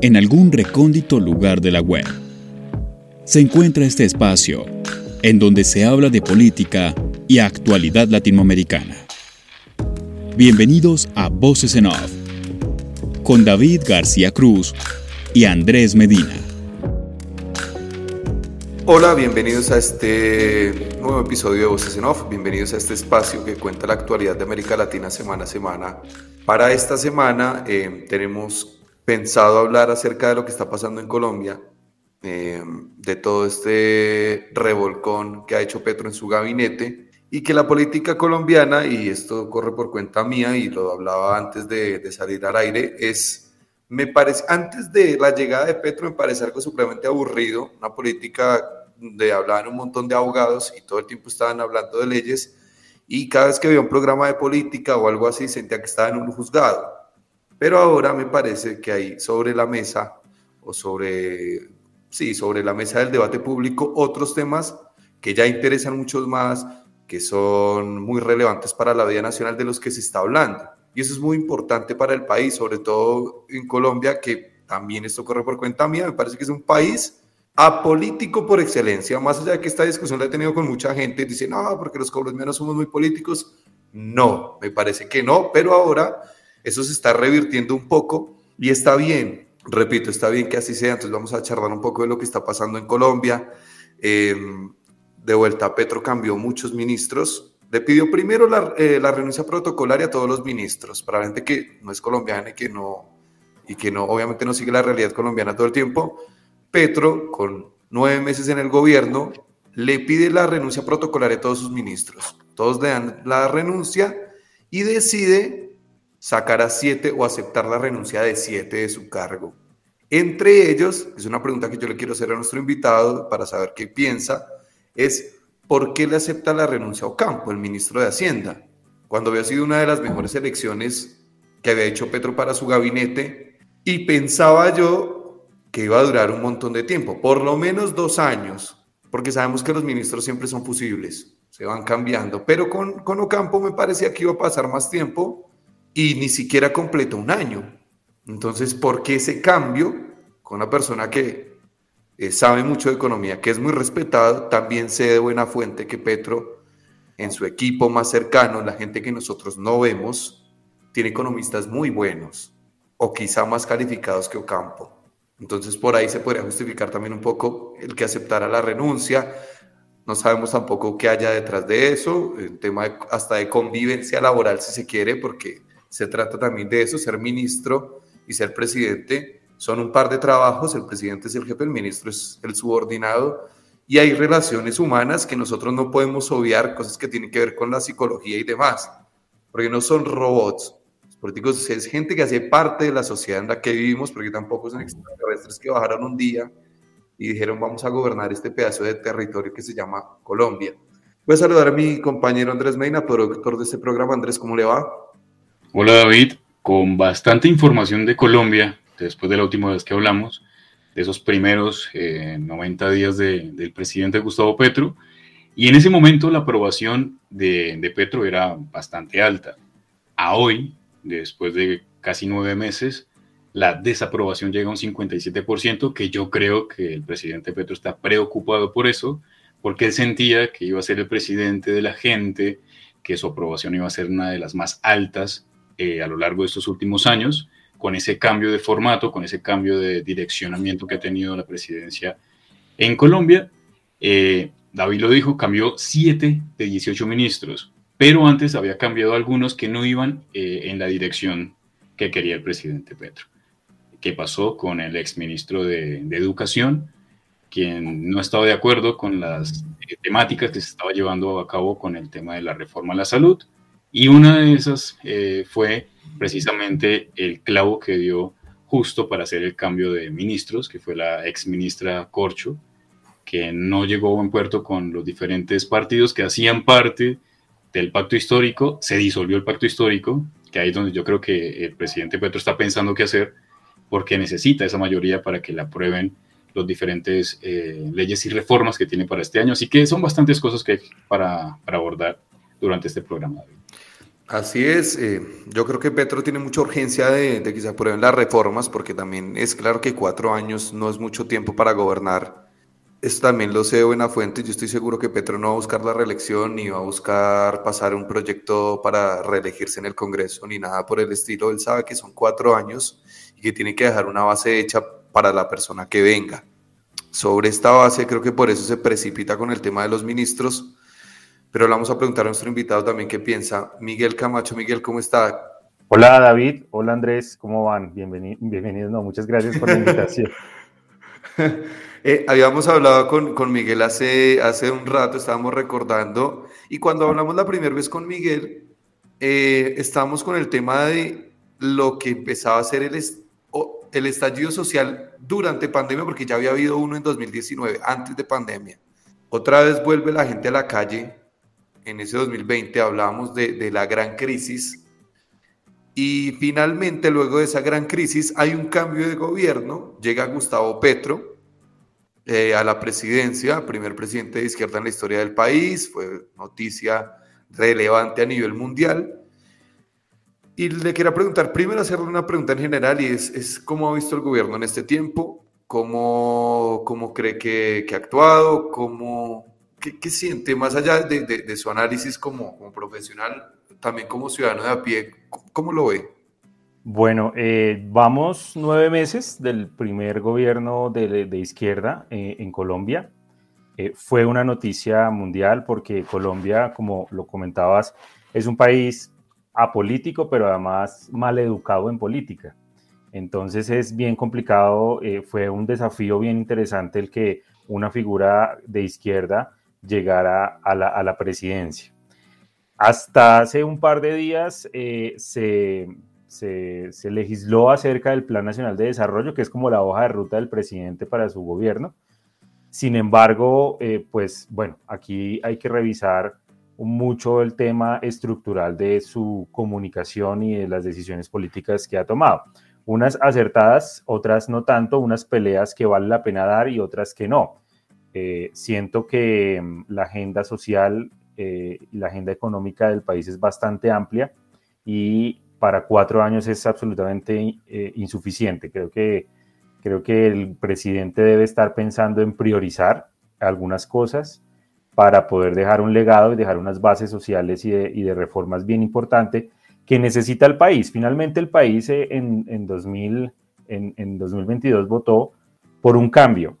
en algún recóndito lugar de la web, se encuentra este espacio en donde se habla de política y actualidad latinoamericana. Bienvenidos a Voces en Off, con David García Cruz y Andrés Medina. Hola, bienvenidos a este nuevo episodio de Voces en Off, bienvenidos a este espacio que cuenta la actualidad de América Latina semana a semana. Para esta semana eh, tenemos pensado hablar acerca de lo que está pasando en Colombia, eh, de todo este revolcón que ha hecho Petro en su gabinete y que la política colombiana, y esto corre por cuenta mía y lo hablaba antes de, salir al aire, es me parece, antes de la llegada de Petro, me parece algo supremamente aburrido, una política de hablar un montón de abogados y todo el tiempo estaban hablando de leyes y cada vez que veía un programa de política o algo así sentía que estaba en un juzgado. Pero ahora me parece que hay sobre la mesa o sobre, sí, sobre la mesa del debate público otros temas que ya interesan muchos más, que son muy relevantes para la vida nacional de los que se está hablando. Y eso es muy importante para el país, sobre todo en Colombia, que también esto corre por cuenta mía, me parece que es un país apolítico por excelencia, más allá de que esta discusión la he tenido con mucha gente, dicen, no, porque los colombianos somos muy políticos. No, me parece que no, pero ahora eso se está revirtiendo un poco y está bien, repito, está bien que así sea, entonces vamos a charlar un poco de lo que está pasando en Colombia. Em, de vuelta, Petro cambió muchos ministros, le pidió primero la, eh, la, renuncia protocolaria a todos los ministros, para la gente que no es colombiana y que no, y que no, obviamente no sigue la realidad colombiana todo el tiempo, Petro, con nueve meses en el gobierno, le pide la renuncia protocolaria a todos sus ministros. Todos le dan la renuncia y decide sacar a siete o aceptar la renuncia de siete de su cargo. Entre ellos, es una pregunta que yo le quiero hacer a nuestro invitado para saber qué piensa, es ¿por qué le acepta la renuncia a Ocampo, el ministro de Hacienda? Cuando había sido una de las mejores elecciones que había hecho Petro para su gabinete y pensaba yo que iba a durar un montón de tiempo, por lo menos dos años, porque sabemos que los ministros siempre son fusibles, se van cambiando, pero con, con Ocampo me parecía que iba a pasar más tiempo y ni siquiera completó un año. Entonces, ¿por qué ese cambio con una persona que eh, sabe mucho de economía, que es muy respetado, también sé de buena fuente que Petro en su equipo más cercano, la gente que nosotros no vemos, tiene economistas muy buenos o quizá más calificados que Ocampo. Entonces por ahí se podría justificar también un poco el que aceptara la renuncia. No sabemos tampoco qué haya detrás de eso, el tema hasta de convivencia laboral si se quiere, porque se trata también de eso, ser ministro y ser presidente son un par de trabajos, el presidente es el jefe, el ministro es el subordinado, y hay relaciones humanas que nosotros no podemos obviar, cosas que tienen que ver con la psicología y demás, porque no son robots, políticos es gente que hace parte de la sociedad en la que vivimos, porque tampoco son extraterrestres que bajaron un día y dijeron vamos a gobernar este pedazo de territorio que se llama Colombia. Voy a saludar a mi compañero Andrés Meina, productor de este programa. Andrés, ¿cómo le va? Hola David, con bastante información de Colombia, después de la última vez que hablamos, de esos primeros 90 eh, días de, del presidente Gustavo Petro, y en ese momento la aprobación de, de Petro era bastante alta. A hoy, después de casi nueve meses, la desaprobación llega a un 57%, que yo creo que el presidente Petro está preocupado por eso, porque él sentía que iba a ser el presidente de la gente, que su aprobación iba a ser una de las más altas eh, a lo largo de estos últimos años, con ese cambio de formato, con ese cambio de direccionamiento que ha tenido la presidencia en Colombia. Eh, David lo dijo, cambió 7 de 18 ministros pero antes había cambiado algunos que no iban eh, en la dirección que quería el presidente Petro. ¿Qué pasó con el exministro de, de Educación, quien no estaba de acuerdo con las temáticas que se estaba llevando a cabo con el tema de la reforma a la salud? Y una de esas eh, fue precisamente el clavo que dio justo para hacer el cambio de ministros, que fue la exministra Corcho, que no llegó a buen puerto con los diferentes partidos que hacían parte del pacto histórico, se disolvió el pacto histórico, que ahí es donde yo creo que el presidente Petro está pensando qué hacer, porque necesita esa mayoría para que la aprueben los diferentes eh, leyes y reformas que tiene para este año. Así que son bastantes cosas que hay para abordar durante este programa. Así es, eh, yo creo que Petro tiene mucha urgencia de, de que se aprueben las reformas, porque también es claro que cuatro años no es mucho tiempo para gobernar esto también lo sé de fuente. Yo estoy seguro que Petro no va a buscar la reelección ni va a buscar pasar un proyecto para reelegirse en el Congreso ni nada por el estilo. Él sabe que son cuatro años y que tiene que dejar una base hecha para la persona que venga. Sobre esta base, creo que por eso se precipita con el tema de los ministros. Pero le vamos a preguntar a nuestro invitado también qué piensa. Miguel Camacho, Miguel, ¿cómo está? Hola David, hola Andrés, ¿cómo van? Bienvenidos, bienvenidos, no, muchas gracias por la invitación. Eh, habíamos hablado con, con, Miguel hace, hace un rato, estábamos recordando, y cuando hablamos la primera vez con Miguel, eh, estábamos con el tema de lo que empezaba a ser el, el estallido social durante pandemia, porque ya había habido uno en 2019, antes de pandemia. Otra vez vuelve la gente a la calle. En ese 2020 hablábamos de, de la gran crisis. Y finalmente, luego de esa gran crisis, hay un cambio de gobierno. Llega Gustavo Petro, eh, a la presidencia, primer presidente de izquierda en la historia del país, fue noticia relevante a nivel mundial. Y le quiero preguntar, primero hacerle una pregunta en general y es, es ¿cómo ha visto el gobierno en este tiempo? ¿Cómo, cómo cree que, que ha actuado? ¿Cómo, qué, qué, siente más allá de, de, de su análisis como, como, profesional, también como ciudadano de a pie? ¿Cómo lo ve? Bueno, eh, vamos nueve meses del primer gobierno de, de izquierda eh, en Colombia. Eh, fue una noticia mundial porque Colombia, como lo comentabas, es un país apolítico, pero además mal educado en política. Entonces es bien complicado, eh, fue un desafío bien interesante el que una figura de izquierda llegara a la, presidencia. Hasta hace un par de días eh, se, se, se, legisló acerca del Plan Nacional de Desarrollo, que es como la hoja de ruta del presidente para su gobierno. Sin embargo, eh, pues bueno, aquí hay que revisar mucho el tema estructural de su comunicación y de las decisiones políticas que ha tomado. Unas acertadas, otras no tanto, unas peleas que vale la pena dar y otras que no. Eh, siento que mm, la agenda social eh, y la agenda económica del país es bastante amplia y para cuatro años es absolutamente eh, insuficiente. Creo que, creo que el presidente debe estar pensando en priorizar algunas cosas para poder dejar un legado y dejar unas bases sociales y de, y de reformas bien importantes que necesita el país. Finalmente el país eh, en, en, 2000, en, en 2022 votó por un cambio,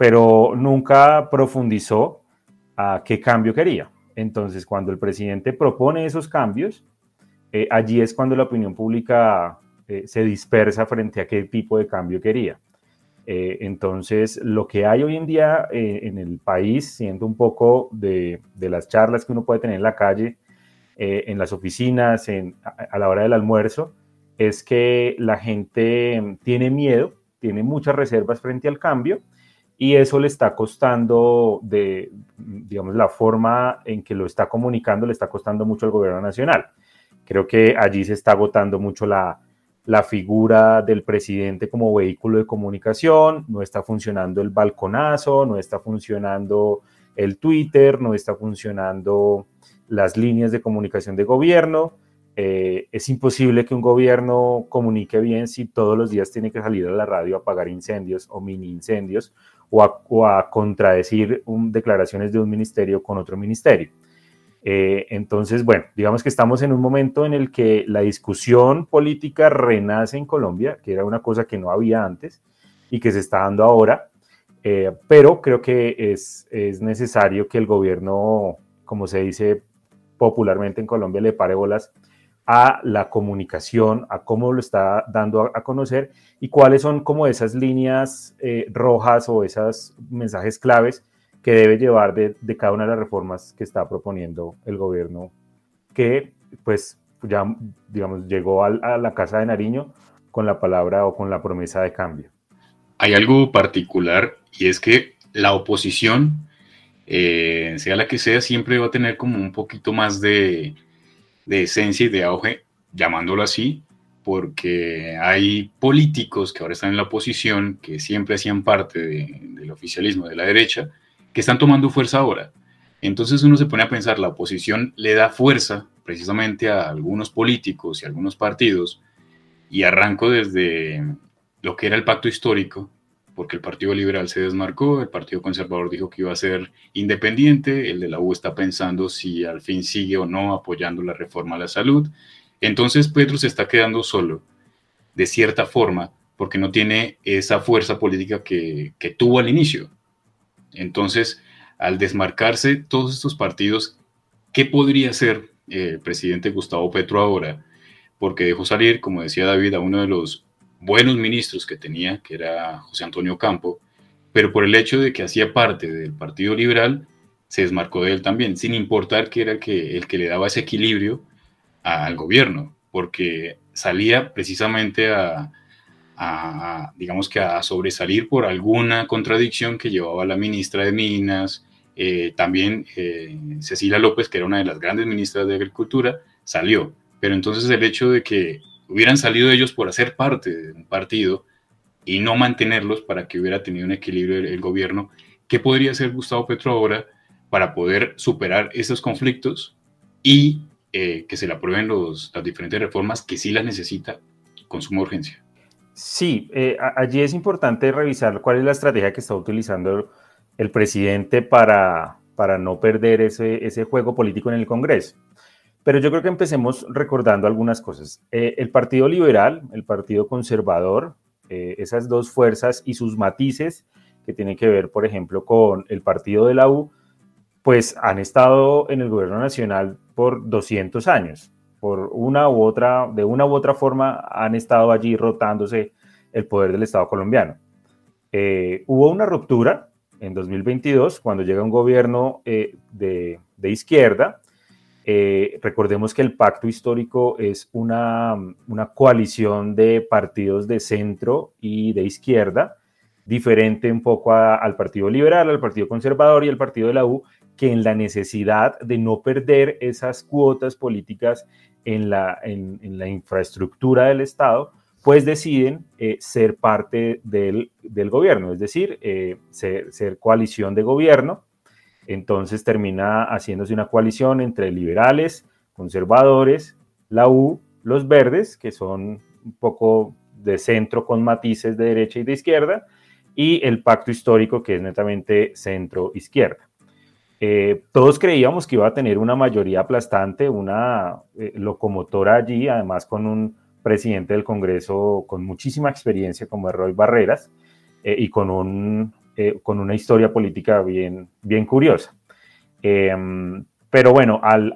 pero nunca profundizó a qué cambio quería. Entonces, cuando el presidente propone esos cambios, eh, allí es cuando la opinión pública eh, se dispersa frente a qué tipo de cambio quería. Eh, entonces, lo que hay hoy en día en el país, siendo un poco de, las charlas que uno puede tener en la calle, en las oficinas, a, la hora del almuerzo, es que la gente tiene miedo, tiene muchas reservas frente al cambio y eso le está costando de, digamos, la forma en que lo está comunicando, le está costando mucho al gobierno nacional. Creo que allí se está agotando mucho la, la figura del presidente como vehículo de comunicación, no está funcionando el balconazo, no está funcionando el Twitter, no está funcionando las líneas de comunicación de gobierno. Eh, es imposible que un gobierno comunique bien si todos los días tiene que salir a la radio a apagar incendios o mini incendios o a, o a contradecir un, declaraciones de un ministerio con otro ministerio. Eh, entonces, bueno, digamos que estamos en un momento en el que la discusión política renace en Colombia, que era una cosa que no había antes y que se está dando ahora, eh, pero creo que es, es, necesario que el gobierno, como se dice popularmente en Colombia, le pare bolas a la comunicación, a cómo lo está dando a, conocer y cuáles son como esas líneas eh, rojas o esos mensajes claves que debe llevar de, cada una de las reformas que está proponiendo el gobierno, que pues ya, digamos, llegó a, a la Casa de Nariño con la palabra o con la promesa de cambio. Hay algo particular y es que la oposición, eh, sea la que sea, siempre va a tener como un poquito más de, de esencia y de auge, llamándolo así, porque hay políticos que ahora están en la oposición, que siempre hacían parte de, del oficialismo de la derecha, que están tomando fuerza ahora. Entonces uno se pone a pensar, la oposición le da fuerza precisamente a algunos políticos y algunos partidos, y arranco desde lo que era el pacto histórico, porque el Partido Liberal se desmarcó, el Partido Conservador dijo que iba a ser independiente, el de la U está pensando si al fin sigue o no apoyando la reforma a la salud. Entonces Petro se está quedando solo, de cierta forma, porque no tiene esa fuerza política que, tuvo al inicio. Entonces, al desmarcarse todos estos partidos, ¿qué podría hacer el presidente Gustavo Petro ahora? Porque dejó salir, como decía David, a uno de los buenos ministros que tenía, que era José Antonio Campo, pero por el hecho de que hacía parte del Partido Liberal, se desmarcó de él también, sin importar que era el que, el que le daba ese equilibrio al gobierno, porque salía precisamente a, digamos que a sobresalir por alguna contradicción que llevaba la ministra de Minas, eh, también eh, Cecilia López, que era una de las grandes ministras de Agricultura, salió. Pero entonces el hecho de que hubieran salido ellos por hacer parte de un partido y no mantenerlos para que hubiera tenido un equilibrio el, gobierno, ¿qué podría hacer Gustavo Petro ahora para poder superar esos conflictos y eh, que se le aprueben los, las diferentes reformas que sí las necesita con suma urgencia? Sí, eh, allí es importante revisar cuál es la estrategia que está utilizando el presidente para, para no perder ese, ese juego político en el Congreso. Pero yo creo que empecemos recordando algunas cosas. Eh, el Partido Liberal, el Partido Conservador, eh, esas dos fuerzas y sus matices que tienen que ver, por ejemplo, con el Partido de la U, pues han estado en el gobierno nacional por 200 años. Por una u otra, de una u otra forma, han estado allí rotándose el poder del Estado colombiano. Eh, hubo una ruptura en 2022 cuando llega un gobierno de, de izquierda eh, recordemos que el pacto histórico es una, coalición de partidos de centro y de izquierda, diferente un poco al Partido Liberal, al Partido Conservador y al Partido de la U, que en la necesidad de no perder esas cuotas políticas en la, infraestructura del Estado, pues deciden eh, ser parte del, gobierno, es decir, eh, ser coalición de gobierno entonces termina haciéndose una coalición entre liberales, conservadores, la U, los verdes, que son un poco de centro con matices de derecha y de izquierda, y el pacto histórico, que es netamente centro-izquierda. Eh, todos creíamos que iba a tener una mayoría aplastante, una eh, locomotora allí, además con un presidente del Congreso con muchísima experiencia como Roy Barreras eh, y con un eh, con una historia política bien, bien curiosa. Em, pero bueno, al,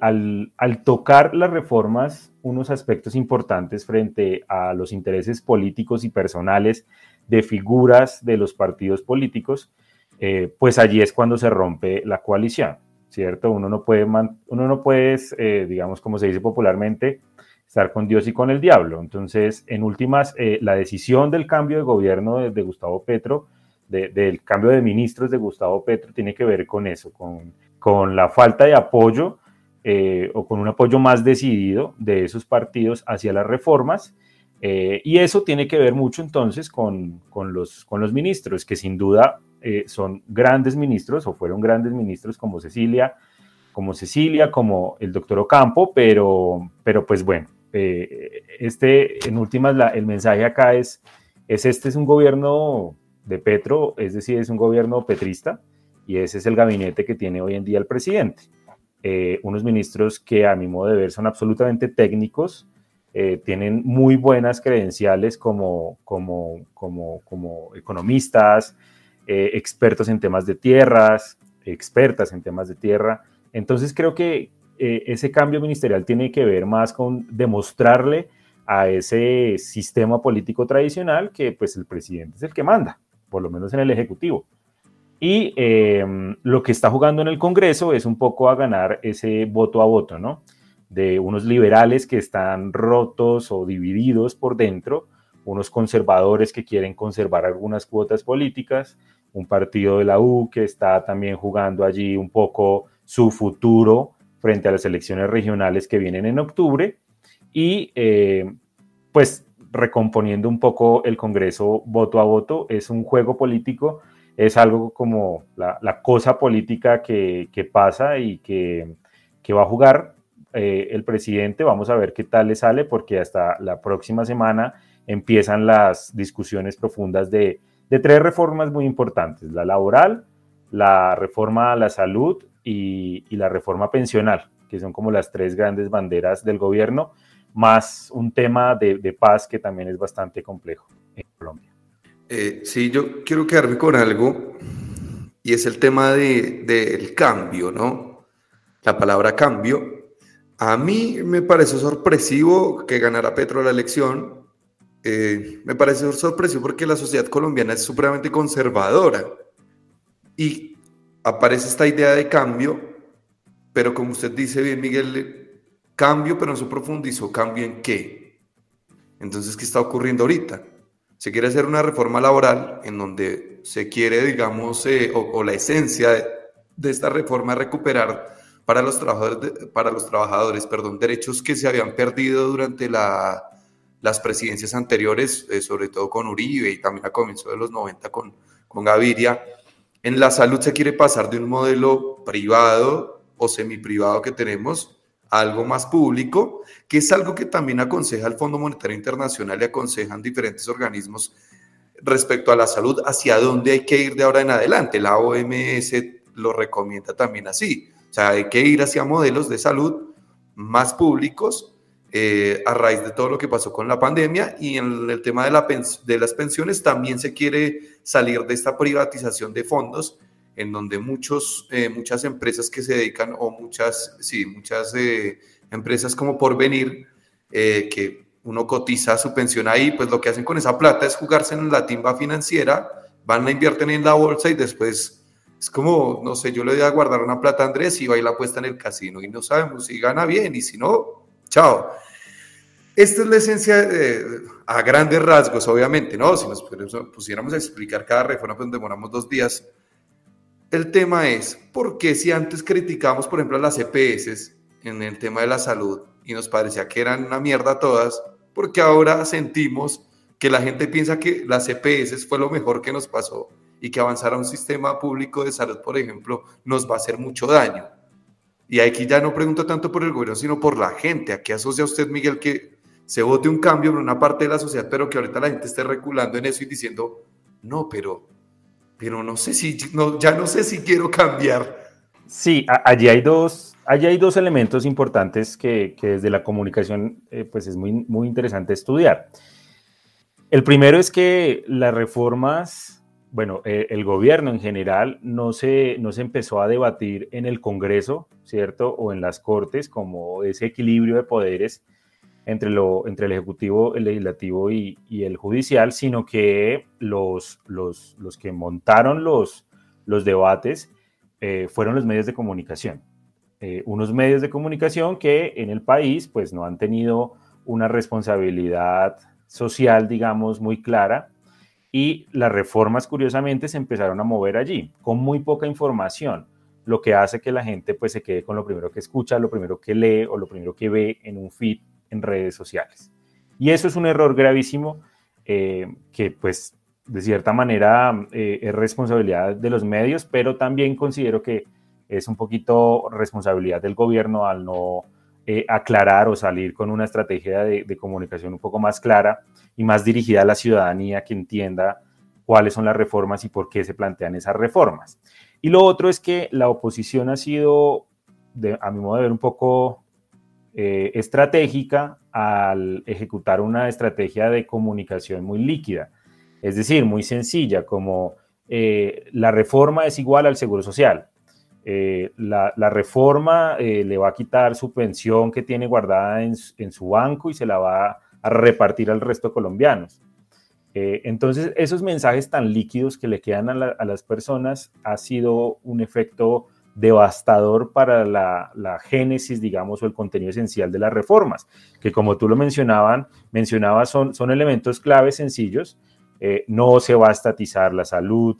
al, tocar las reformas, unos aspectos importantes frente a los intereses políticos y personales de figuras de los partidos políticos, eh, pues allí es cuando se rompe la coalición, ¿cierto? Uno no puede, uno no puede eh, digamos, como se dice popularmente, estar con Dios y con el diablo. Entonces, en últimas, la decisión del cambio de gobierno de, de Gustavo Petro del cambio de ministros de Gustavo Petro tiene que ver con eso, con, con la falta de apoyo eh, o con un apoyo más decidido de esos partidos hacia las reformas. Eh, y eso tiene que ver mucho entonces con, con, los, con los ministros, que sin duda eh, son grandes ministros o fueron grandes ministros como Cecilia, como Cecilia, como el doctor Ocampo, pero, pero pues bueno, este, en últimas, el mensaje acá es, es este es un gobierno de Petro, es decir, es un gobierno petrista y ese es el gabinete que tiene hoy en día el presidente. Eh, unos ministros que a mi modo de ver son absolutamente técnicos, eh, tienen muy buenas credenciales como, como, como, como economistas, eh, expertos en temas de tierras, expertas en temas de tierra. Entonces creo que ese cambio ministerial tiene que ver más con demostrarle a ese sistema político tradicional que pues el presidente es el que manda por lo menos en el Ejecutivo. Y em, lo que está jugando en el Congreso es un poco a ganar ese voto a voto, ¿no? De unos liberales que están rotos o divididos por dentro, unos conservadores que quieren conservar algunas cuotas políticas, un partido de la U que está también jugando allí un poco su futuro frente a las elecciones regionales que vienen en octubre. Y eh, pues recomponiendo un poco el Congreso voto a voto. Es un juego político, es algo como la, cosa política que, pasa y que, va a jugar eh, el presidente, vamos a ver qué tal le sale, porque hasta la próxima semana empiezan las discusiones profundas de, tres reformas muy importantes, la laboral, la reforma a la salud y, la reforma pensional, que son como las tres grandes banderas del gobierno, más un tema de, paz que también es bastante complejo en Colombia. Eh, sí, yo quiero quedarme con algo y es el tema del de, cambio, ¿no? La palabra cambio. A mí me parece sorpresivo que ganara Petro la elección. Eh, me parece sorpresivo porque la sociedad colombiana es supremamente conservadora y aparece esta idea de cambio, pero como usted dice bien, Miguel, cambio, pero no se profundizó. ¿Cambio en qué? Entonces, ¿qué está ocurriendo ahorita? Se quiere hacer una reforma laboral en donde se quiere, digamos, eh, o, la esencia de, esta reforma es recuperar para los trabajadores, para los trabajadores perdón, derechos que se habían perdido durante la, las presidencias anteriores, eh, sobre todo con Uribe y también a comienzos de los 90 con, con Gaviria. En la salud se quiere pasar de un modelo privado o semiprivado que tenemos algo más público, que es algo que también aconseja el Fondo Monetario Internacional y aconsejan diferentes organismos respecto a la salud, hacia dónde hay que ir de ahora en adelante. La OMS lo recomienda también así. O sea, hay que ir hacia modelos de salud más públicos eh, a raíz de todo lo que pasó con la pandemia y en el tema de, la de las pensiones también se quiere salir de esta privatización de fondos en donde muchos, eh, muchas empresas que se dedican, o muchas, sí, muchas eh, empresas como por venir, eh, que uno cotiza su pensión ahí, pues lo que hacen con esa plata es jugarse en la timba financiera, van, la invierten en la bolsa y después es como, no sé, yo le voy a guardar una plata a Andrés y va y la puesta en el casino y no sabemos si gana bien y si no, chao. Esta es la esencia a grandes rasgos, obviamente, ¿no? Si nos pusiéramos a explicar cada reforma, pues demoramos dos días el tema es, ¿por qué si antes criticamos, por ejemplo, a las EPS en el tema de la salud y nos parecía que eran una mierda todas, porque ahora sentimos que la gente piensa que las EPS fue lo mejor que nos pasó y que avanzar a un sistema público de salud, por ejemplo, nos va a hacer mucho daño? Y aquí ya no pregunto tanto por el gobierno, sino por la gente. ¿A qué asocia usted, Miguel, que se vote un cambio en una parte de la sociedad, pero que ahorita la gente esté reculando en eso y diciendo, no, pero pero no sé si, no, ya no sé si quiero cambiar. Sí, allí hay dos, allí hay dos elementos importantes que, que desde la comunicación eh, pues es muy, muy interesante estudiar. El primero es que las reformas, bueno, eh, el gobierno en general no se, no se empezó a debatir en el Congreso, ¿cierto? O en las Cortes como ese equilibrio de poderes entre, el Ejecutivo, el Legislativo y, el Judicial, sino que los, que montaron los, los debates eh, fueron los medios de comunicación. Eh, unos medios de comunicación que en el país pues no han tenido una responsabilidad social, digamos, muy clara y las reformas curiosamente se empezaron a mover allí con muy poca información, lo que hace que la gente pues se quede con lo primero que escucha, lo primero que lee o lo primero que ve en un feed en redes sociales. Y eso es un error gravísimo eh, que pues de cierta manera eh, es responsabilidad de los medios, pero también considero que es un poquito responsabilidad del gobierno al no eh, aclarar o salir con una estrategia de, comunicación un poco más clara y más dirigida a la ciudadanía que entienda cuáles son las reformas y por qué se plantean esas reformas. Y lo otro es que la oposición ha sido, de, a mi modo de ver, un poco eh, estratégica al ejecutar una estrategia de comunicación muy líquida, es decir, muy sencilla, como eh, la reforma es igual al seguro social. Eh, la, reforma le va a quitar su pensión que tiene guardada en, su banco y se la va a repartir al resto de colombianos. entonces, esos mensajes tan líquidos que le quedan a, a, las personas ha sido un efecto devastador para la, génesis, digamos, o el contenido esencial de las reformas, que como tú lo mencionaban, mencionabas, son, elementos claves sencillos. Eh, no se va a estatizar la salud,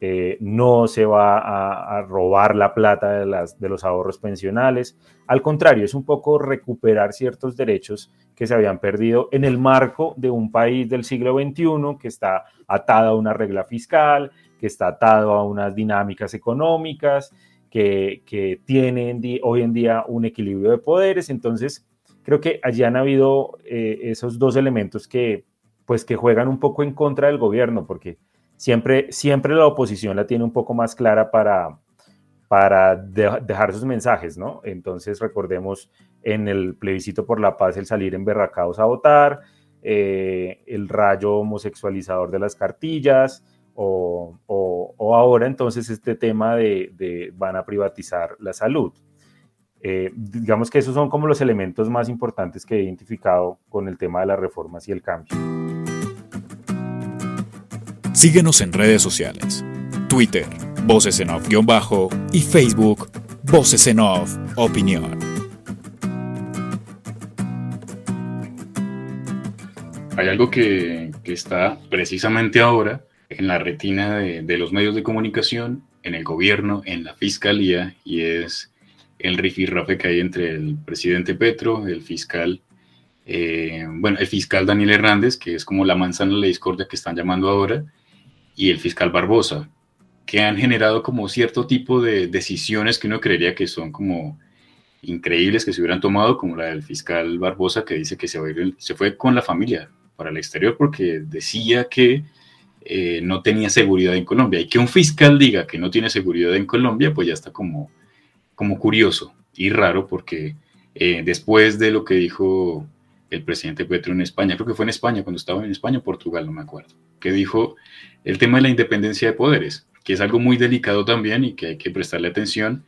eh, no se va a, robar la plata de, de los ahorros pensionales. Al contrario, es un poco recuperar ciertos derechos que se habían perdido en el marco de un país del siglo XXI que está atado a una regla fiscal, que está atado a unas dinámicas económicas que, que tiene hoy en día un equilibrio de poderes. Entonces, creo que allí han habido eh, esos dos elementos que, pues, que juegan un poco en contra del gobierno, porque siempre, siempre la oposición la tiene un poco más clara para, para dejar sus mensajes, ¿no? Entonces, recordemos en el plebiscito por la paz el salir en berracados a votar, eh, el rayo homosexualizador de las cartillas, o, ahora entonces este tema de, van a privatizar la salud. Eh, digamos que esos son como los elementos más importantes que he identificado con el tema de las reformas y el cambio. Síguenos en redes sociales, Twitter, Voces en Off-Bajo y Facebook, Voces en Off Opinión. Hay algo que, que está precisamente ahora en la retina de, los medios de comunicación, en el gobierno, en la fiscalía, y es el rifirrafe que hay entre el presidente Petro, el fiscal, eh, bueno, el fiscal Daniel Hernández, que es como la manzana de la discordia que están llamando ahora, y el fiscal Barbosa, que han generado como cierto tipo de decisiones que uno creería que son como increíbles que se hubieran tomado, como la del fiscal Barbosa, que dice que se fue con la familia para el exterior porque decía que eh, no tenía seguridad en Colombia. Y que un fiscal diga que no tiene seguridad en Colombia, pues ya está como, como curioso y raro porque eh, después de lo que dijo el presidente Petro en España, creo que fue en España, cuando estaba en España o Portugal, no me acuerdo, que dijo el tema de la independencia de poderes, que es algo muy delicado también y que hay que prestarle atención,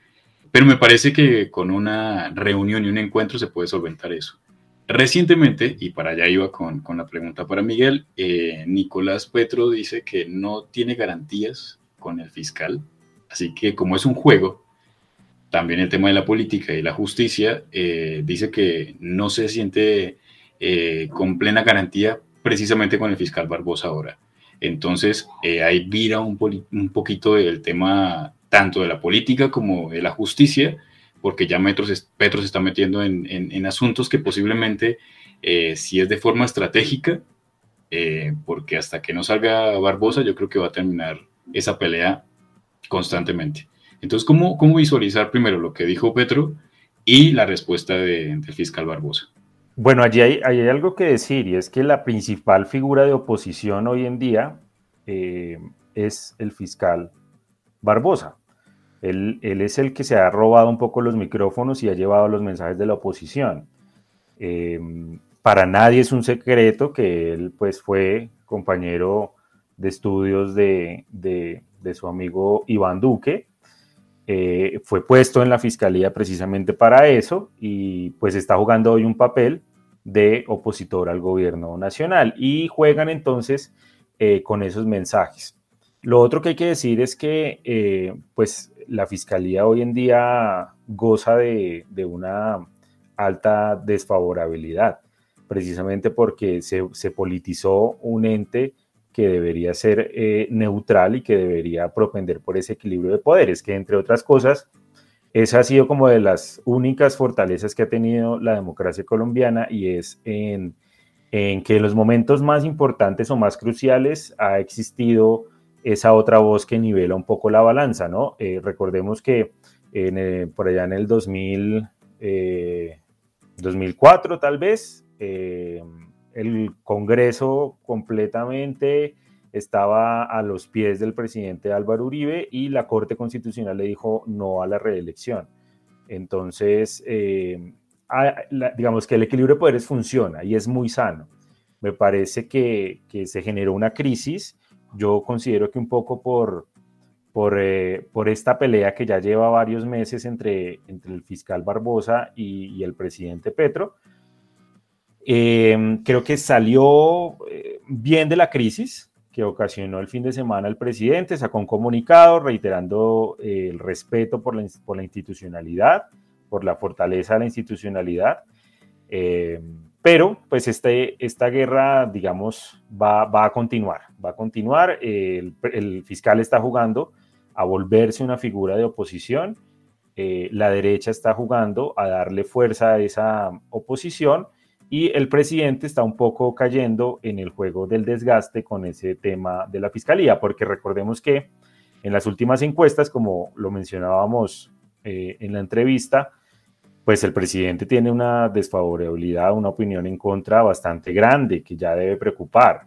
pero me parece que con una reunión y un encuentro se puede solventar eso. Recientemente, y para allá iba con, la pregunta para Miguel, eh, Nicolás Petro dice que no tiene garantías con el fiscal, así que como es un juego, también el tema de la política y la justicia, eh, dice que no se siente eh, con plena garantía precisamente con el fiscal Barbosa ahora. Entonces, ahí vira un, un poquito el tema tanto de la política como de la justicia, porque ya Petro se está metiendo en, asuntos que posiblemente, eh, si es de forma estratégica, eh, porque hasta que no salga Barbosa, yo creo que va a terminar esa pelea constantemente. Entonces, ¿cómo, visualizar primero lo que dijo Petro y la respuesta del fiscal Barbosa? Bueno, allí hay, hay, algo que decir y es que la principal figura de oposición hoy en día eh, es el fiscal Barbosa. Él, es el que se ha robado un poco los micrófonos y ha llevado los mensajes de la oposición. Em, para nadie es un secreto que él pues fue compañero de estudios de, su amigo Iván Duque, eh, fue puesto en la fiscalía precisamente para eso y pues está jugando hoy un papel de opositor al gobierno nacional y juegan entonces eh, con esos mensajes. Lo otro que hay que decir es que eh, pues la fiscalía hoy en día goza de, una alta desfavorabilidad, precisamente porque se, politizó un ente que debería ser eh, neutral y que debería propender por ese equilibrio de poderes, que entre otras cosas, esa ha sido como de las únicas fortalezas que ha tenido la democracia colombiana y es en, en que en los momentos más importantes o más cruciales ha existido esa otra voz que nivela un poco la balanza, ¿no? Eh, recordemos que eh, por allá en el 2000, 2004 eh, tal vez, el Congreso completamente estaba a los pies del presidente Álvaro Uribe y la Corte Constitucional le dijo no a la reelección. Entonces, digamos que el equilibrio de poderes funciona y es muy sano. Me parece que, que se generó una crisis yo considero que un poco por, por, eh, por, esta pelea que ya lleva varios meses entre, entre el fiscal Barbosa y, el presidente Petro, em, creo que salió eh, bien de la crisis que ocasionó el fin de semana el presidente, sacó un comunicado reiterando eh, el respeto por la, por la, institucionalidad, por la fortaleza de la institucionalidad. Pero pues este, esta guerra, digamos, va, va a continuar, va a continuar. El, el, fiscal está jugando a volverse una figura de oposición. Eh, la derecha está jugando a darle fuerza a esa oposición y el presidente está un poco cayendo en el juego del desgaste con ese tema de la fiscalía, porque recordemos que En las últimas encuestas, como lo mencionábamos eh, en la entrevista, pues el presidente tiene una desfavorabilidad, una opinión en contra bastante grande que ya debe preocupar.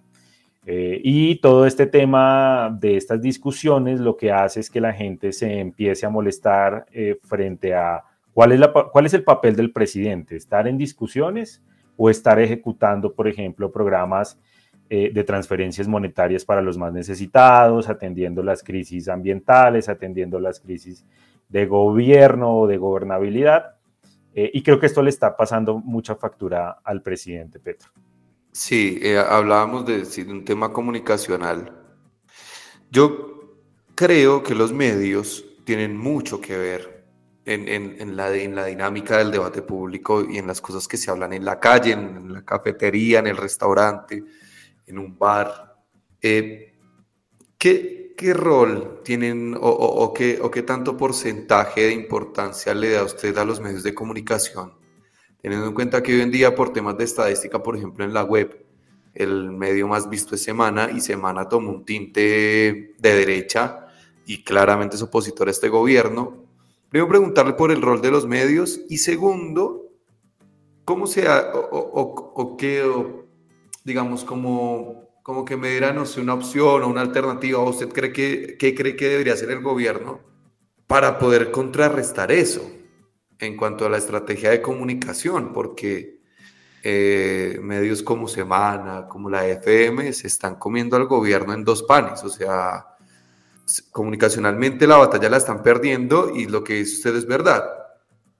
Eh, y todo este tema de estas discusiones lo que hace es que la gente se empiece a molestar eh, frente a cuál es, la, cuál es el papel del presidente, estar en discusiones o estar ejecutando, por ejemplo, programas eh, de transferencias monetarias para los más necesitados, atendiendo las crisis ambientales, atendiendo las crisis de gobierno o de gobernabilidad. Y creo que esto le está pasando mucha factura al presidente Petro. Sí, eh, hablábamos de, un tema comunicacional. Yo creo que los medios tienen mucho que ver en, la, en la dinámica del debate público y en las cosas que se hablan en la calle, en, la cafetería, en el restaurante, en un bar. Eh, ¿qué, ¿qué, rol tienen o, o, qué, o qué tanto porcentaje de importancia le da usted a los medios de comunicación teniendo en cuenta que hoy en día por temas de estadística, por ejemplo en la web, el medio más visto es Semana y Semana tomó un tinte de derecha y claramente es opositor a este gobierno. Primero preguntarle por el rol de los medios y segundo, ¿cómo sea o, qué, digamos, como, como que me dirán no sé, una opción o una alternativa, usted cree que, qué cree que debería hacer el gobierno para poder contrarrestar eso? en cuanto a la estrategia de comunicación, porque eh, medios como Semana, como la FM, se están comiendo al gobierno en dos panes, o sea, comunicacionalmente la batalla la están perdiendo y lo que dice usted es verdad.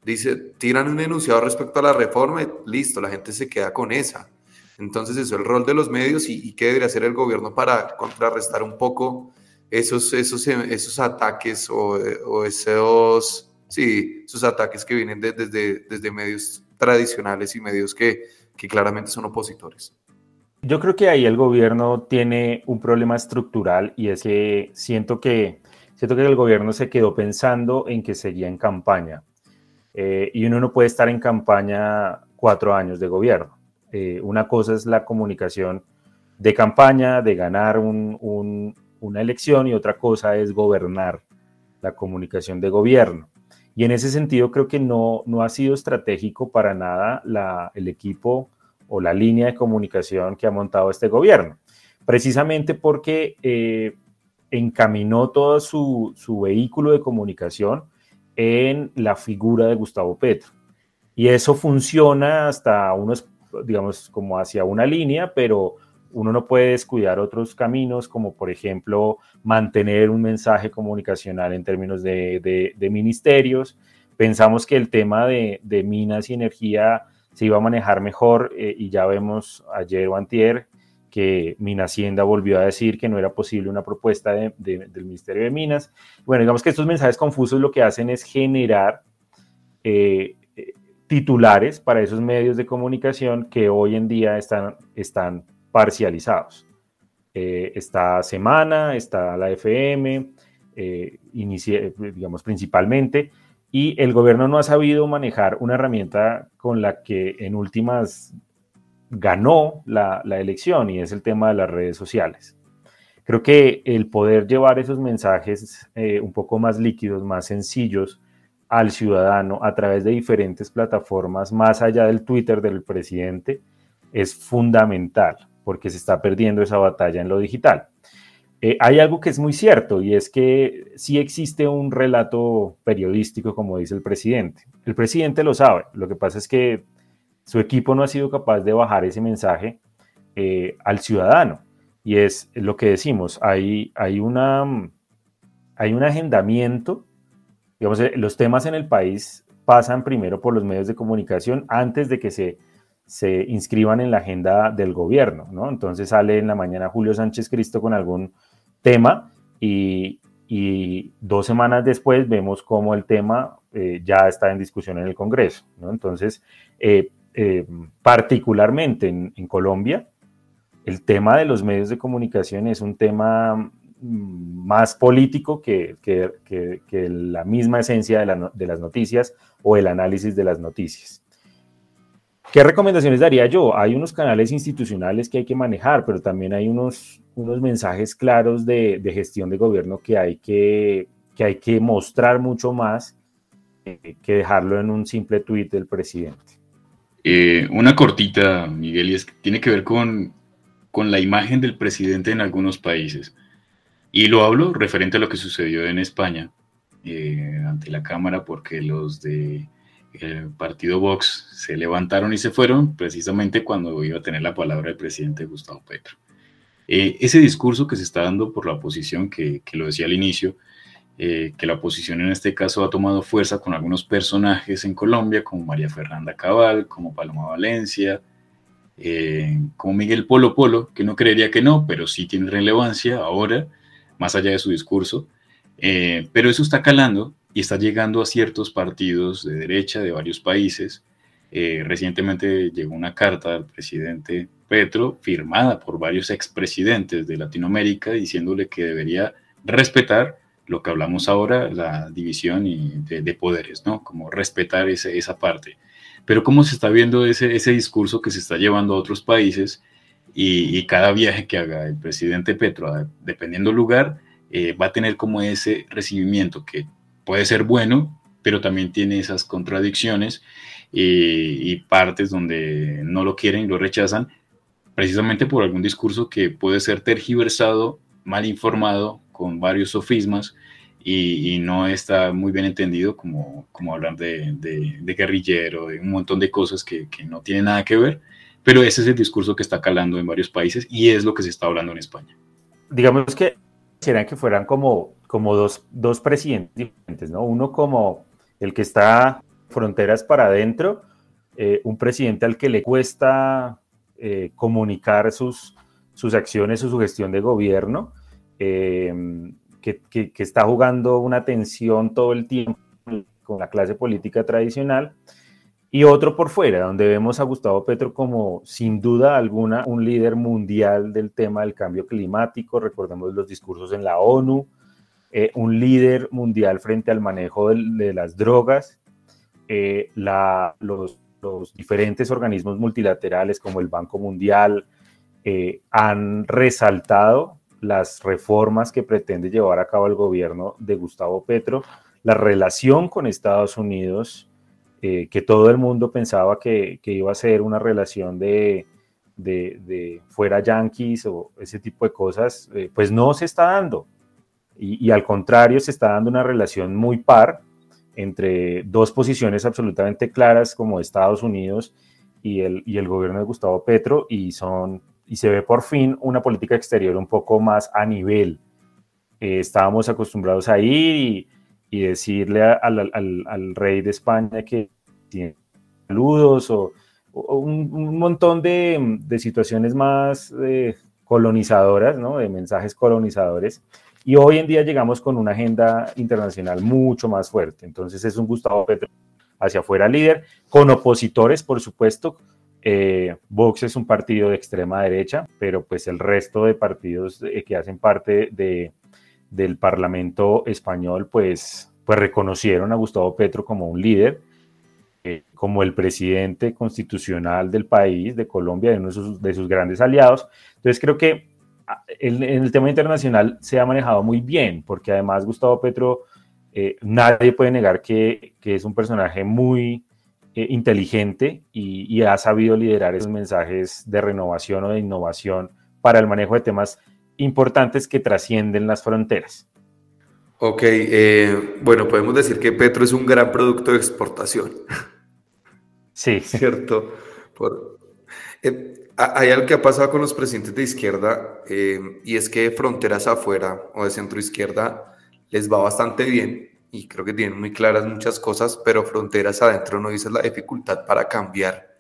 Dice, tiran un enunciado respecto a la reforma y listo, la gente se queda con esa. Entonces eso es el rol de los medios y, y qué debería hacer el gobierno para contrarrestar un poco esos, esos, esos ataques o, o esos sí, sus ataques que vienen desde, desde medios tradicionales y medios que, que claramente son opositores. Yo creo que ahí el gobierno tiene un problema estructural y es que siento que, siento que el gobierno se quedó pensando en que seguía en campaña. Eh, y uno no puede estar en campaña cuatro años de gobierno. Eh, una cosa es la comunicación de campaña, de ganar un, un, una elección, y otra cosa es gobernar la comunicación de gobierno. Y en ese sentido creo que no, no ha sido estratégico para nada el equipo o la línea de comunicación que ha montado este gobierno, precisamente porque eh, encaminó todo su, su, vehículo de comunicación en la figura de Gustavo Petro. Y eso funciona hasta unos, digamos, como hacia una línea, pero uno no puede descuidar otros caminos, como por ejemplo mantener un mensaje comunicacional en términos de, ministerios. Pensamos que el tema de, minas y energía se iba a manejar mejor eh, y ya vemos ayer o antier que Hacienda volvió a decir que no era posible una propuesta del Ministerio de Minas. Bueno, digamos que estos mensajes confusos lo que hacen es generar eh, titulares para esos medios de comunicación que hoy en día están, están parcializados. Eh, esta semana, está la FM, eh, digamos principalmente, y el gobierno no ha sabido manejar una herramienta con la que en últimas ganó la, elección y es el tema de las redes sociales. Creo que el poder llevar esos mensajes eh, un poco más líquidos, más sencillos al ciudadano a través de diferentes plataformas, más allá del Twitter del presidente, es fundamental porque se está perdiendo esa batalla en lo digital. Eh, hay algo que es muy cierto y es que sí existe un relato periodístico, como dice el presidente. El presidente lo sabe, lo que pasa es que su equipo no ha sido capaz de bajar ese mensaje eh, al ciudadano. Y es lo que decimos, hay, hay, una, hay un agendamiento, digamos, eh, los temas en el país pasan primero por los medios de comunicación antes de que se se inscriban en la agenda del gobierno, ¿no? Entonces sale en la mañana Julio Sánchez Cristo con algún tema y, dos semanas después vemos cómo el tema eh, ya está en discusión en el Congreso, ¿no? Entonces, eh, particularmente en, Colombia, el tema de los medios de comunicación es un tema más político que, la misma esencia de las noticias o el análisis de las noticias. ¿Qué recomendaciones daría yo? Hay unos canales institucionales que hay que manejar, pero también hay unos, unos mensajes claros de, gestión de gobierno que hay que, que hay que mostrar mucho más eh, que dejarlo en un simple tuit del presidente. Eh, una cortita, Miguel, y es que tiene que ver con, con la imagen del presidente en algunos países. Y lo hablo referente a lo que sucedió en España eh, ante la Cámara, porque los de el partido Vox se levantaron y se fueron precisamente cuando iba a tener la palabra el presidente Gustavo Petro. Eh, ese discurso que se está dando por la oposición, que, que lo decía al inicio, eh, que la oposición en este caso ha tomado fuerza con algunos personajes en Colombia, como María Fernanda Cabal, como Paloma Valencia, como Miguel Polo Polo, que no creería que no, pero sí tiene relevancia ahora más allá de su discurso, eh, pero eso está calando y está llegando a ciertos partidos de derecha de varios países. Eh, recientemente llegó una carta al presidente Petro firmada por varios expresidentes de Latinoamérica diciéndole que debería respetar lo que hablamos ahora, la división de, poderes, ¿no? Como respetar esa parte. Pero cómo se está viendo ese, ese discurso que se está llevando a otros países y, cada viaje que haga el presidente Petro, dependiendo del lugar, eh, va a tener como ese recibimiento que puede ser bueno, pero también tiene esas contradicciones y partes donde no lo quieren lo rechazan, precisamente por algún discurso que puede ser tergiversado, mal informado, con varios sofismas y, no está muy bien entendido como, como hablar de, de, guerrillero, de un montón de cosas que, que no tienen nada que ver pero ese es el discurso que está calando en varios países y es lo que se está hablando en España. Digamos que quisieran que fueran como, como dos, dos presidentes diferentes, ¿no? Uno como el que está fronteras para adentro, eh, un presidente al que le cuesta eh, comunicar sus, sus acciones o su gestión de gobierno, eh, que, que, está jugando una tensión todo el tiempo con la clase política tradicional, y otro por fuera, donde vemos a Gustavo Petro como sin duda alguna un líder mundial del tema del cambio climático, recordemos los discursos en la ONU, eh, un líder mundial frente al manejo de, las drogas, eh, los, diferentes organismos multilaterales como el Banco Mundial eh, han resaltado las reformas que pretende llevar a cabo el gobierno de Gustavo Petro, la relación con Estados Unidos, eh, que todo el mundo pensaba que, iba a ser una relación de, fuera yanquis o ese tipo de cosas, eh, pues no se está dando. Y, al contrario, se está dando una relación muy par entre dos posiciones absolutamente claras como Estados Unidos y el, y el gobierno de Gustavo Petro y, son, y se ve por fin una política exterior un poco más a nivel. Eh, estábamos acostumbrados a ir y y decirle al, rey de España que saludos o, un, montón de, situaciones más eh, colonizadoras, ¿no? de mensajes colonizadores. Y hoy en día llegamos con una agenda internacional mucho más fuerte. Entonces es un Gustavo Petro hacia afuera líder, con opositores, por supuesto. Eh, Vox es un partido de extrema derecha, pero pues el resto de partidos eh, que hacen parte de, del Parlamento español, pues, pues reconocieron a Gustavo Petro como un líder, eh, como el presidente constitucional del país, de Colombia, de uno de sus, grandes aliados. Entonces creo que ah, en, el tema internacional se ha manejado muy bien, porque además Gustavo Petro, eh, nadie puede negar que, es un personaje muy eh, inteligente y, ha sabido liderar esos mensajes de renovación o de innovación para el manejo de temas importantes que trascienden las fronteras. Ok, bueno, podemos decir que Petro es un gran producto de exportación. Sí. ¿Cierto? Por, eh, hay algo que ha pasado con los presidentes de izquierda eh, y es que fronteras afuera o de centro izquierda les va bastante bien y creo que tienen muy claras muchas cosas, pero fronteras adentro no dice la dificultad para cambiar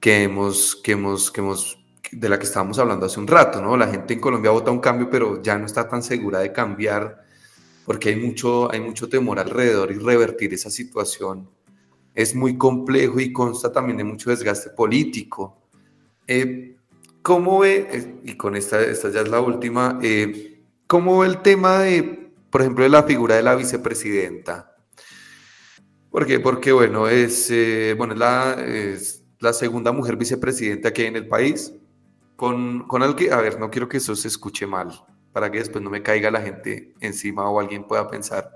que hemos, que hemos, que hemos de la que estábamos hablando hace un rato, ¿no? La gente en Colombia vota un cambio, pero ya no está tan segura de cambiar porque hay mucho, hay mucho temor alrededor y revertir esa situación es muy complejo y consta también de mucho desgaste político. Eh, ¿Cómo ve, eh, y con esta, esta ya es la última, eh, cómo ve el tema de, por ejemplo, de la figura de la vicepresidenta? ¿Por qué? Porque, bueno, es, bueno, la, es la segunda mujer vicepresidenta que hay en el país con, con algo que, a ver, no quiero que eso se escuche mal, para que después no me caiga la gente encima o alguien pueda pensar.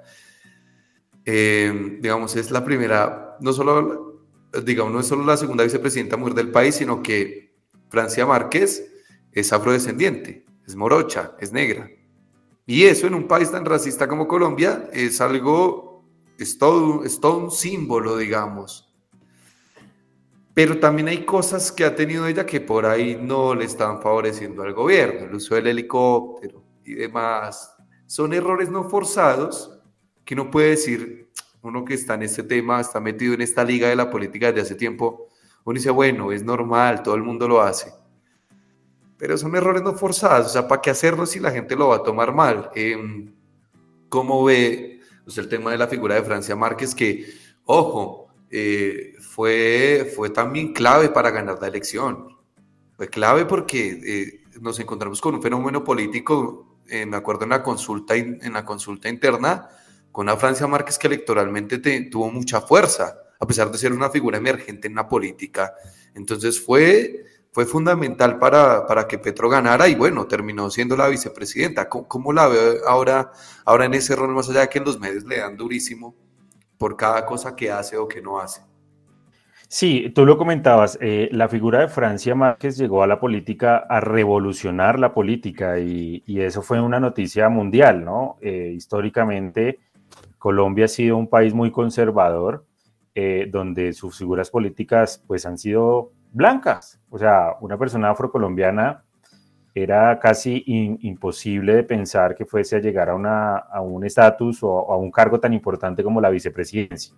Eh, digamos, es la primera, no solo, digamos, no es solo la segunda vicepresidenta mujer del país, sino que Francia Márquez es afrodescendiente, es morocha, es negra. Y eso en un país tan racista como Colombia es algo, es todo, es todo un símbolo, digamos. Pero también hay cosas que ha tenido ella que por ahí no le están favoreciendo al gobierno, el uso del helicóptero y demás. Son errores no forzados que no puede decir uno que está en este tema, está metido en esta liga de la política desde hace tiempo. Uno dice, bueno, es normal, todo el mundo lo hace. Pero son errores no forzados, o sea, ¿para qué hacerlo si la gente lo va a tomar mal? Eh, ¿Cómo ve el tema de la figura de Francia Márquez? Que, ojo, eh, fue, fue también clave para ganar la elección. Fue clave porque eh, nos encontramos con un fenómeno político, eh, me acuerdo en la consulta, en la consulta interna, con una Francia Márquez que electoralmente tuvo mucha fuerza, a pesar de ser una figura emergente en la política. Entonces fue, fue fundamental para, para que Petro ganara y bueno, terminó siendo la vicepresidenta. ¿Cómo, ¿Cómo, la veo ahora, ahora en ese rol, más allá de que en los medios le dan durísimo por cada cosa que hace o que no hace? Sí, tú lo comentabas, eh, la figura de Francia Márquez llegó a la política a revolucionar la política y, eso fue una noticia mundial, ¿no? Eh, históricamente, Colombia ha sido un país muy conservador, eh, donde sus figuras políticas pues han sido blancas, o sea, una persona afrocolombiana era casi imposible de pensar que fuese a llegar a, un estatus o a un cargo tan importante como la vicepresidencia.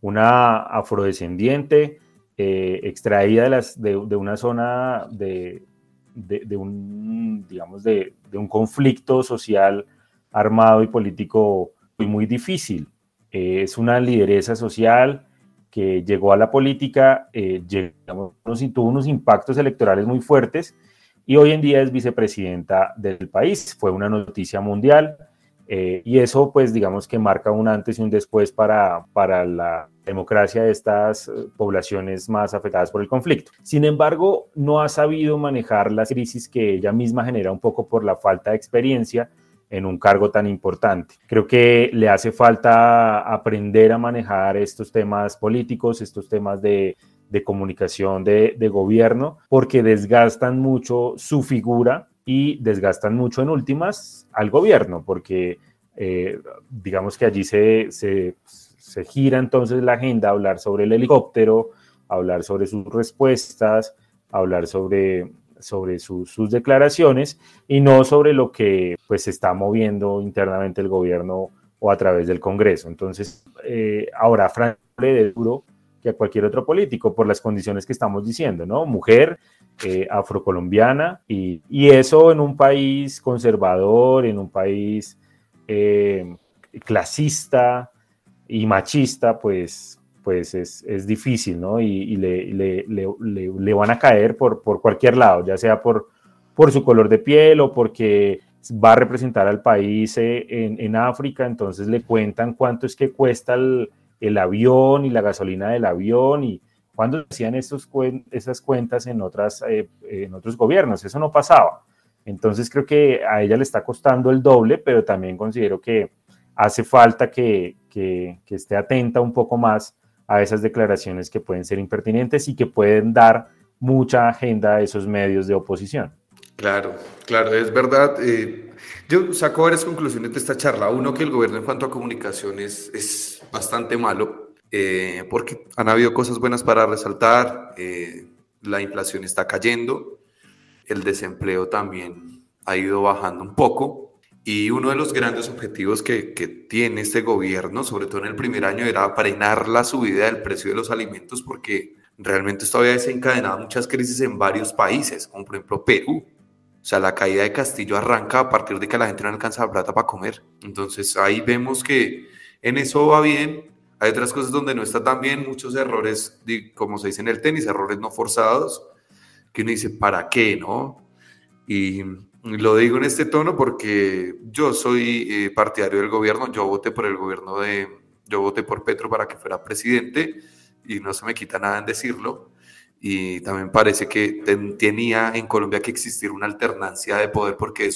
Una afrodescendiente eh, extraída de, una zona de, un, digamos, de, un conflicto social armado y político muy, muy difícil. Eh, es una lideresa social que llegó a la política, eh, tuvo unos impactos electorales muy fuertes y hoy en día es vicepresidenta del país. Fue una noticia mundial eh, y eso, pues, digamos que marca un antes y un después para, para la democracia de estas eh, poblaciones más afectadas por el conflicto. Sin embargo, no ha sabido manejar las crisis que ella misma genera un poco por la falta de experiencia en un cargo tan importante. Creo que le hace falta aprender a manejar estos temas políticos, estos temas de, comunicación de, gobierno, porque desgastan mucho su figura y desgastan mucho en últimas al gobierno, porque eh, digamos que allí se, se, se, gira entonces la agenda hablar sobre el helicóptero, hablar sobre sus respuestas, hablar sobre, sobre sus declaraciones y no sobre lo que pues se está moviendo internamente el gobierno o a través del Congreso. Entonces, eh, ahora Fran de duro que a cualquier otro político por las condiciones que estamos diciendo, ¿no? Mujer, eh, afrocolombiana y, y, eso en un país conservador, en un país eh, clasista y machista, pues, pues es, es difícil, ¿no? Y, le, le, le, le, van a caer por, por cualquier lado, ya sea por, por su color de piel o porque va a representar al país eh, en, en África, entonces le cuentan cuánto es que cuesta el el avión y la gasolina del avión y cuando hacían estos, esas cuentas en, otras, eh, en otros gobiernos, eso no pasaba. Entonces creo que a ella le está costando el doble, pero también considero que hace falta que, que, que esté atenta un poco más a esas declaraciones que pueden ser impertinentes y que pueden dar mucha agenda a esos medios de oposición. Claro, claro, es verdad. Eh, yo saco varias conclusiones de esta charla. Uno, que el gobierno en cuanto a comunicaciones es bastante malo, eh, porque han habido cosas buenas para resaltar. Eh, la inflación está cayendo, el desempleo también ha ido bajando un poco. Y uno de los grandes objetivos que, que, tiene este gobierno, sobre todo en el primer año, era frenar la subida del precio de los alimentos, porque realmente esto había desencadenado muchas crisis en varios países, como por ejemplo Perú. O sea, la caída de Castillo arranca a partir de que la gente no alcanza plata para comer. Entonces ahí vemos que en eso va bien. Hay otras cosas donde no está tan bien, muchos errores, como se dice en el tenis, errores no forzados, que uno dice, ¿para qué? ¿No? Y lo digo en este tono porque yo soy eh, partidario del gobierno, yo voté por el gobierno de, yo voté por Petro para que fuera presidente y no se me quita nada en decirlo. y también parece que tenía en Colombia que existir una alternancia de poder porque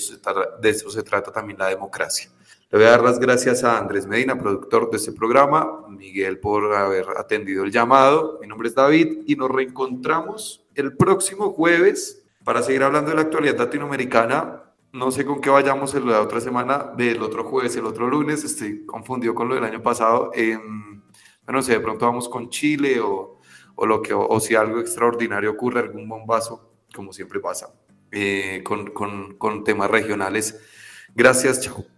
de eso se trata también la democracia. Le voy a dar las gracias a Andrés Medina, productor de este programa, Miguel por haber atendido el llamado. Mi nombre es David y nos reencontramos el próximo jueves para seguir hablando de la actualidad latinoamericana. No sé con qué vayamos en la otra semana, del otro jueves, el otro lunes. Estoy confundido con lo del año pasado. Eh, no sé, de pronto vamos con Chile o, o lo que, o, si algo extraordinario ocurre, algún bombazo, como siempre pasa, eh, con, con temas regionales. Gracias, chao.